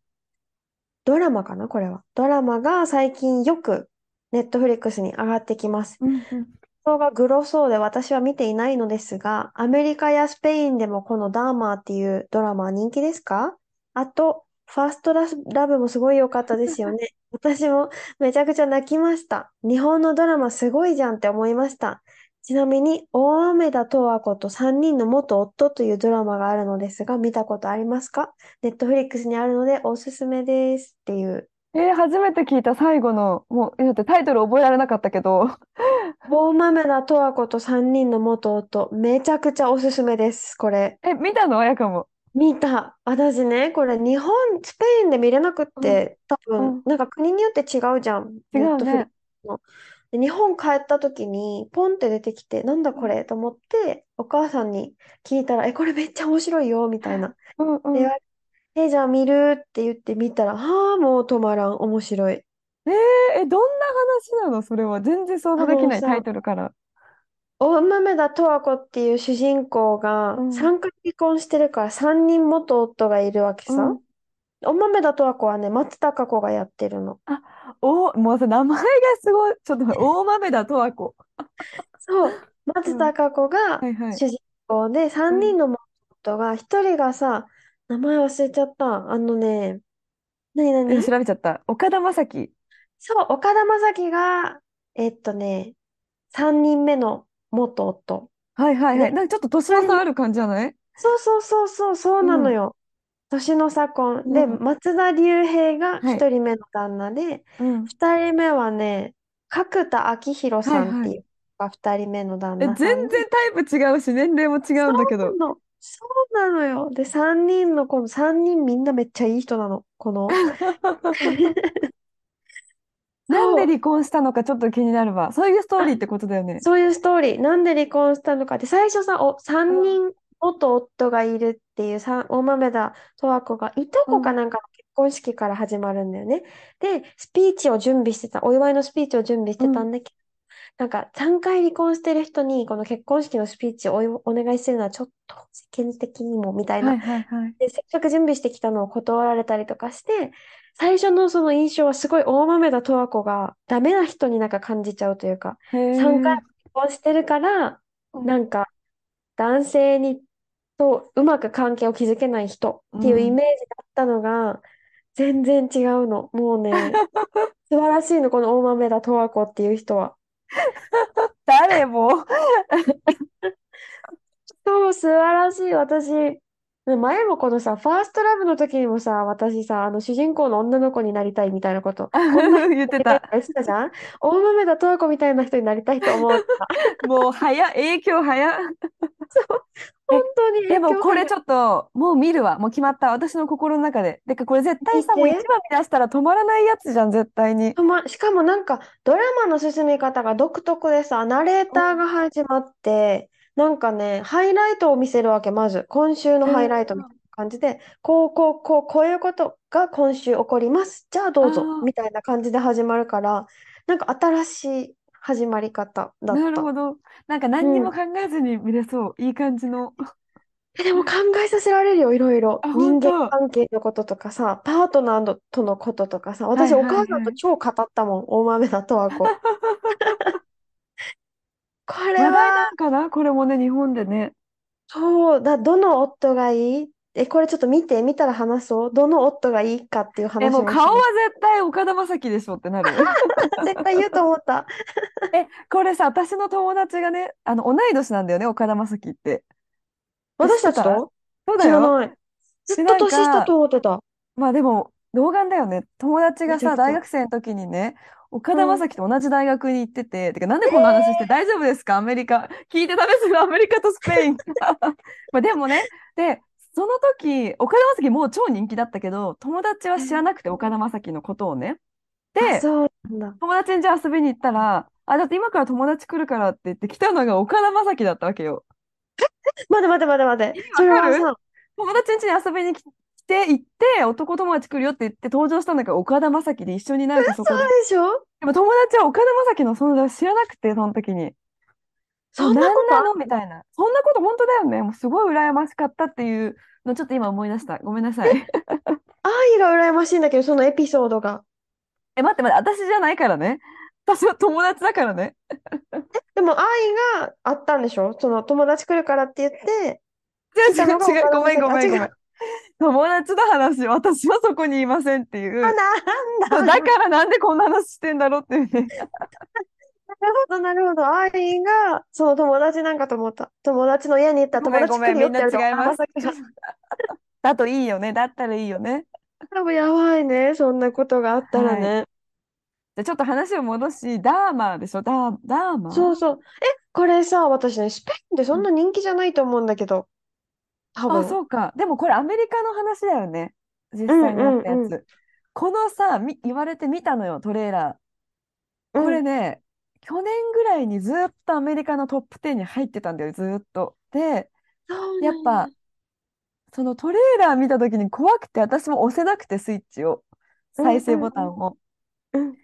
ドラマかな？これは。ドラマが最近よくネットフリックスに上がってきます。うん。うん動画がグロそうで私は見ていないのですが、アメリカやスペインでもこのダーマーっていうドラマは人気ですか？あと、ファーストラブもすごい良かったですよね。私もめちゃくちゃ泣きました。日本のドラマすごいじゃんって思いました。ちなみに、大豆田十和子と3人の元夫というドラマがあるのですが、見たことありますか？ネットフリックスにあるのでおすすめですっていう。えー、初めて聞いた最後の、もう、えだってタイトル覚えられなかったけど。大豆田十和子と3人の元夫、めちゃくちゃおすすめです、これ。え、見たの？あやかも。見た。私ね、これ日本、スペインで見れなくっうん。て、多分、うん。なんか国によって違うじゃん。違うね。日本帰った時に、ポンって出てきて、なんだこれ？と思って、お母さんに聞いたら、え、これめっちゃ面白いよ、みたいな。うん。うで、ん。え、じゃあ見る？って言って見たら、はあ、もう止まらん、面白い。えー、え、どんな話なの？それは。全然想あ像できない、タイのさ、トルから。大豆田十和子っていう主人公がうん。3回離婚してるから3人元夫がいるわけさ。うん。大豆田十和子はね、松たか子がやってるの。あ、お、もうさ、名前がすごい。ちょっと待って、大豆田十和子。そう、うん。松たか子がはいはい。主人公で、う3ん。人の元夫が、1人がさ、名前忘れちゃった。あのね、なにな今に調べちゃった。岡田将生。そう、岡田将生が、えっとね、3人目の元夫。はいはいはい。で、なんかちょっと年の差ある感じじゃない？そうそうそうそう、そううん。なのよ。年の差婚。で、うん。松田龍平がはい。1人目の旦那で、うん。2人目はね、角田晃弘。さんっていうのが2人目の旦え、那さんで、全然タイプ違うし、年齢も違うんだけど。そうなの。そうなのよ。で、3人のこの3人みんなめっちゃいい人なの。この。なんで。離婚したのかちょっと気になるわ。そういうストーリーあ、ってことだよね。そういうストーリー。なんで離婚したのかって、最初さ、お、3うん。人元夫がいるっていうさ、大豆田十和子がいとうん。こかなんかの結婚式から始まるんだよね。で、スピーチを準備してた、お祝いのスピーチを準備してうん。たんだけど、なんか3回離婚してる人にこの結婚式のスピーチをお願いするのはちょっと世間的にもみたいはな。いはいはい。で、せっかく準備してきたのを断られたりとかして、最初のその印象はすごい大豆田十和子がダメな人になんか感じちゃうというか、へ3回え。も結婚してるから、うんなんか男性にとうまく関係を築けない人っていうイメージだったのが、全然違うの。もうね、素晴らしいの、この大豆田十和子っていう人は。誰も。そう、素晴らしい。私、ね前もこのさ、ファーストラブの時にもさ、私さ、あの主人公の女の子になりたいみたいなこと、こんな人 言ってた。になりたいって言ってたじゃん？大豆田十和子みたいな人になりたいと思う。もう早っ、影響早 っ。本当にでもこれょっちょっと、もう見るわ。もう決まった。私の心の中で。でか、これ絶対さ、もう一番見出したら止まらないやつじゃん、絶対に。と、ま、しかもなんかドラマの進み方が独特でさ、ナレーターが始まって、なんかね、ハイライトを見せるわけ、まず。今週のハイライトみたいな感じで、こう、こう、こう、こういうことが今週起こります。じゃあどうぞあー、みたいな感じで始まるから、なんか新しい始まり方だった。なるほど。なんか何にも考えずに見れそう。いい感じの。えでも考えさせられるよ、いろいろ。あ人間関係のこととかさ、パートナーとのこととかさ、私、はいはいお母さんと超語ったもん、大豆田十和子。これ話題なは、んかなこれもね、日本でね。そうだ、どの夫がいい？え、これちょっと見て、見たら話そう。どの夫がいいかっていうえ、話もしもう顔はよ絶対岡田将生でしょってなる。う 絶対言うと思った。え、これさ、私の友達がね、あの、同い年なんだよね、岡田将生って。私たちと？そうだよ。知らない。ずでっと年下と思ってた。まあでも、童顔だよね。友達がさ、めちゃくちゃ大学生の時にね、岡田将生と同じ大学に行ってて、てか、なんでこんな話して、大丈夫ですか？アメリカ。聞いてダメですよ、アメリカとスペイン。まあでもね、で、その時、岡田将生もう超人気だったけど、友達は知らなくて、岡田将生のことをね。あ、で。友達にじゃあ遊びに行ったら、あ、だって今から友達来るからって言って来たのが岡田将生だったわけよ。待て待て待て待て。友達ん家に遊びに来て行って、男友達来るよって言って登場したのが岡田将生で一緒になんかそこで。でしょ？でも友達は岡田将生の存在を知らなくて、その時に。そんなこと？何なの？みたいな。そんなこと本当だよね。もうすごい羨ましかったっていうのちょっと今思い出した。ごめんなさい。愛が羨ましいんだけど、そのエピソードが。え、待って待って、私じゃないからね。私は友達だからね。でも愛があったんでしょ？その友達来るからって言って、違う違う違う。ごめんごめんごめん。友達の話、私はそこにいませんっていう。あ、なんだ。だからなんでこんな話してんだろうっていうね。なるほど、なるほど。愛が、その友達なんかと思った。友達の家に行ったら友達ごめんごめん、みんな違います。だといいよね。だったらいいよね。多分やばいね。そんなことがあったらはいね。じゃあちょっと話を戻し、ダーマーでしょ？ダー、ダーマー？そうそう。え、これさ、私ね、スペインでそんな人気じゃないと思うんだけど。多あ、分。そうか。でもこれアメリカの話だよね。実際にあったやうんうんつ。このさ、み言われてみたのよ、トレーラー。うんこれね、去年ぐらいにずっとアメリカのトップ10に入ってたんだよ、ずっと。で、やっぱそのトレーラー見た時に怖くて、私も押せなくて、スイッチを。再生ボタンを。うん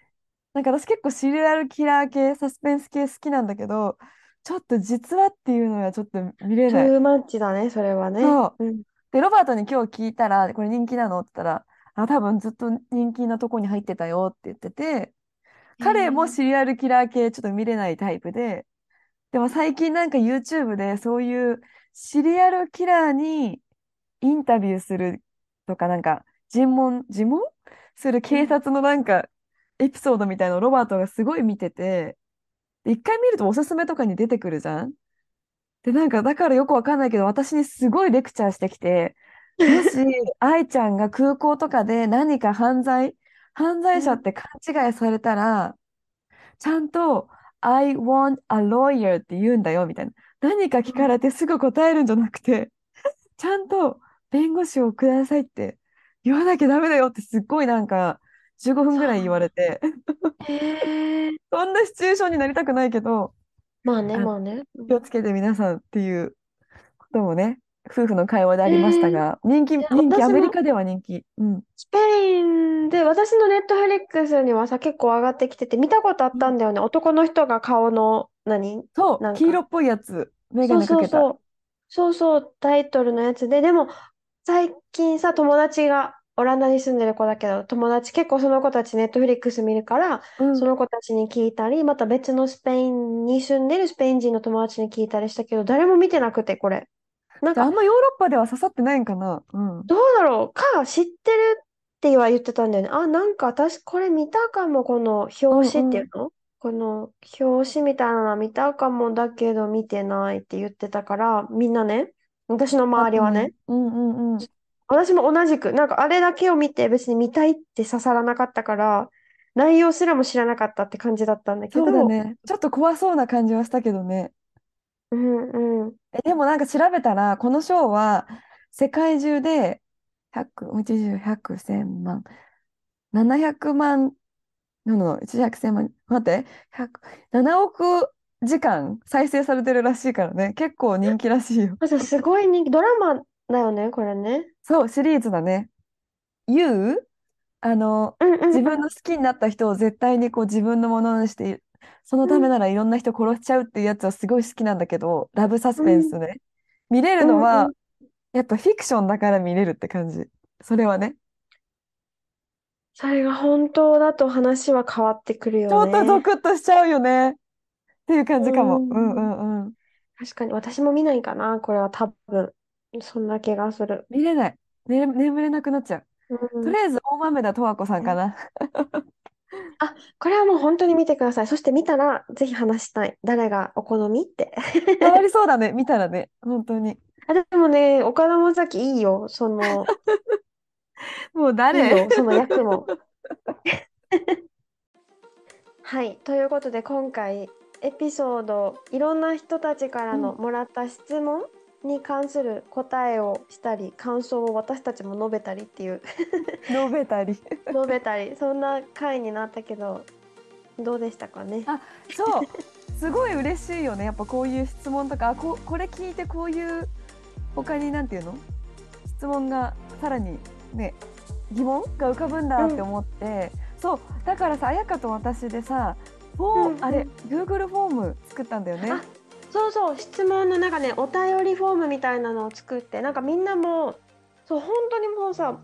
なんか私結構シリアルキラー系、サスペンス系好きなんだけど、ちょっと実話っていうのはちょっと見れない。トゥーマッチだね、それはね。そううん。で、ロバートに今日聞いたら、これ人気なのって言ったら、あ、多分ずっと人気なとこに入ってたよって言ってて、彼もシリアルキラー系ちょっと見れないタイプで、でも最近なんか YouTube でそういうシリアルキラーにインタビューするとかなんか尋問、尋問？する警察のなんかエピソードみたいのをロバートがすごい見てて、で一回見るとおすすめとかに出てくるじゃん？で、なんかだからよくわかんないけど私にすごいレクチャーしてきて、もし愛ちゃんが空港とかで何か犯罪、犯罪者って勘違いされたら、ちゃんと I want a lawyer って言うんだよみたいな。何か聞かれてすぐ答えるんじゃなくて、ちゃんと弁護士をくださいって言わなきゃダメだよってすっごいなんか15分ぐらい言われて、へえ。そんなシチュエーションになりたくないけど、まあね、あまあね。気をつけて皆さんっていうこともね、夫婦の会話でありましたが、人気、いや人気、私もアメリカでは人気。うん。スペインで、私のネットフリックスにはさ、結構上がってきてて、見たことあったんだよね。男の人が顔の、何？そう、黄色っぽいやつ、メそうガネかけた。そうそう。そうそう、タイトルのやつで、でも、最近さ、友達がオランダに住んでる子だけど、友達、結構その子たちネットフリックス見るから、うんその子たちに聞いたり、また別のスペインに住んでるスペイン人の友達に聞いたりしたけど、誰も見てなくて、これ。なんかじゃああんまヨーロッパでは刺さってないんかな。うん。どうだろう？か、知ってるっては言ってたんだよね。あ、なんか私これ見たかも、この表紙っていうの？この表紙みたいなの見たかもだけど見てないって言ってたから、みんなね、私の周りはね、うんうんうん。私も同じく、なんかあれだけを見て別に見たいって刺さらなかったから、内容すらも知らなかったって感じだったんだけそうだど、ね。ちょっと怖そうな感じはしたけどね。うんうん。え、でもなんか調べたら、この賞は世界中で100、80、100、1000万、700万、のの、1、100、1000万、待って、100、7億時間再生されてるらしいからね。結構人気らしいよ。すごい人気、ドラマだよね、これね。そう、シリーズだね。You? あの、うんうんうん自分の好きになった人を絶対にこう自分のものにして、そのためならいろんな人殺しちゃうっていうやつはすごい好きなんだけど、ラブサスペンスね。見れるのうんはうん、やっぱフィクションだから見れるって感じ。それはね。それが本当だと話は変わってくるよちょっとね。ゾクッとしちゃうよね。っていう感じかも。うんうんうんうん。確かに私も見ないかな、これは多分。そんな気がする。見れない。寝れ、眠れなくなっちゃう。うんとりあえず、大豆田十和子さんかな。これはもう本当に見てください。そして見たらぜひ話したい。誰がお好みって。変わりそうだね。見たらね。本当に。あ、でもね、岡田将生いいよ。その、い いもう誰？よ、その役も。はい。ということで、今回、エピソード、いろんな人たちからのうもらった質問に関する答えをしたり、感想を私たちも述べたりっていう、述べたり。述べたり、そんな回になったけど、どうでしたかね？あそう。すごい嬉しいよね。やっぱこういう質問とか、あこ、これ聞いてこういう、他になんていうの？質問がさらにね、疑問が浮かぶんだって思って、そう、だからさ、彩香と私でさ、フォー、うんうんあれ、Google フォーム作ったんだよね。あそうそう質問の中ねお便りフォームみたいなのを作ってなんかみんなもそう本当にもうさ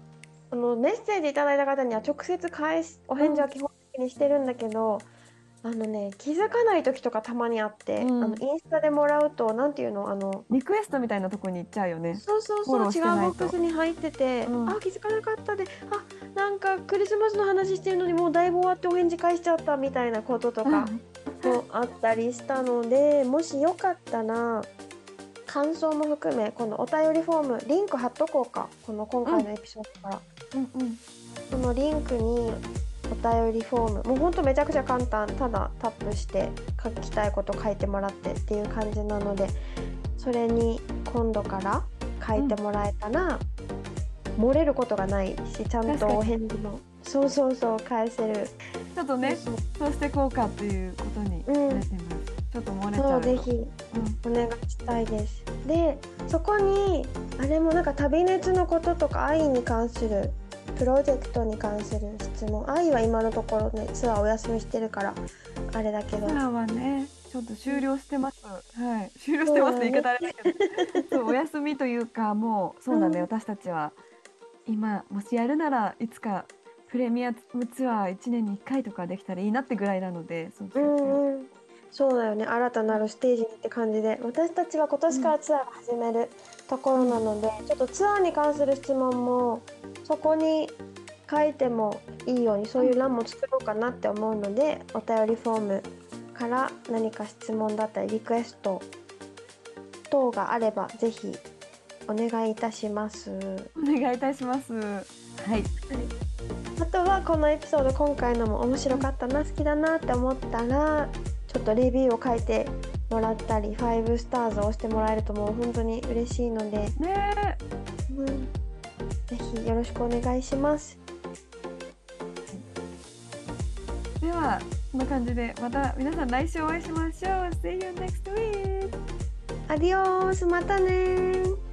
あのメッセージいただいた方には直接返すお返事は基本的にしてるんだけど、あのね気づかない時とかたまにあって、うんあのインスタでもらうとなんていうのあのリクエストみたいなとこに行っちゃうよね。そうそうそう違うとボックスに入ってて、うんあ気づかなかったであなんかクリスマスの話してるのにもうだいぶ終わってお返事返しちゃったみたいなこととか。もあったりしたのでもしよかったら感想も含めこのお便りフォームリンク貼っとこうか。この今回のエピソードから、うん。うん。そのリンクにお便りフォームもうほんとめちゃくちゃ簡単。ただタップして書きたいこと書いてもらってっていう感じなのでそれに今度から書いてもらえたら、漏れることがないしちゃんとお返事もそうそうそう返せる。ちょっとね、そうしてこうかっていうことにうんなってます。ちょっと漏れちゃううぜひうんお願いしたいです。でそこにあれもなんか旅熱のこととか愛に関するプロジェクトに関する質問愛は今のところねツアーお休みしてるからあれだけどツアーはね、ちょっと終了してます。はい、終了してますって言い方あれだけど、そうお休みというかもうそうだね、うん私たちは今もしやるならいつかプレミアムツアー1年に1回とかできたらいいなってぐらいなので、そうう。んうんそうだよね新たなるステージにって感じで私たちは今年からツアーが始めるところなので、ちょっとツアーに関する質問もそこに書いてもいいようにそういう欄も作ろうかなって思うのでお便りフォームから何か質問だったりリクエスト等があればぜひお願いいたします。お願いいたします。はい。あとはこのエピソード今回のも面白かったな好きだなって思ったらちょっとレビューを書いてもらったり5スターズを押してもらえるともう本当に嬉しいので、ねうん、ぜひよろしくお願いします。え。ではこんな感じでまた皆さん来週お会いしましょう。See you next week. アディオースまたねー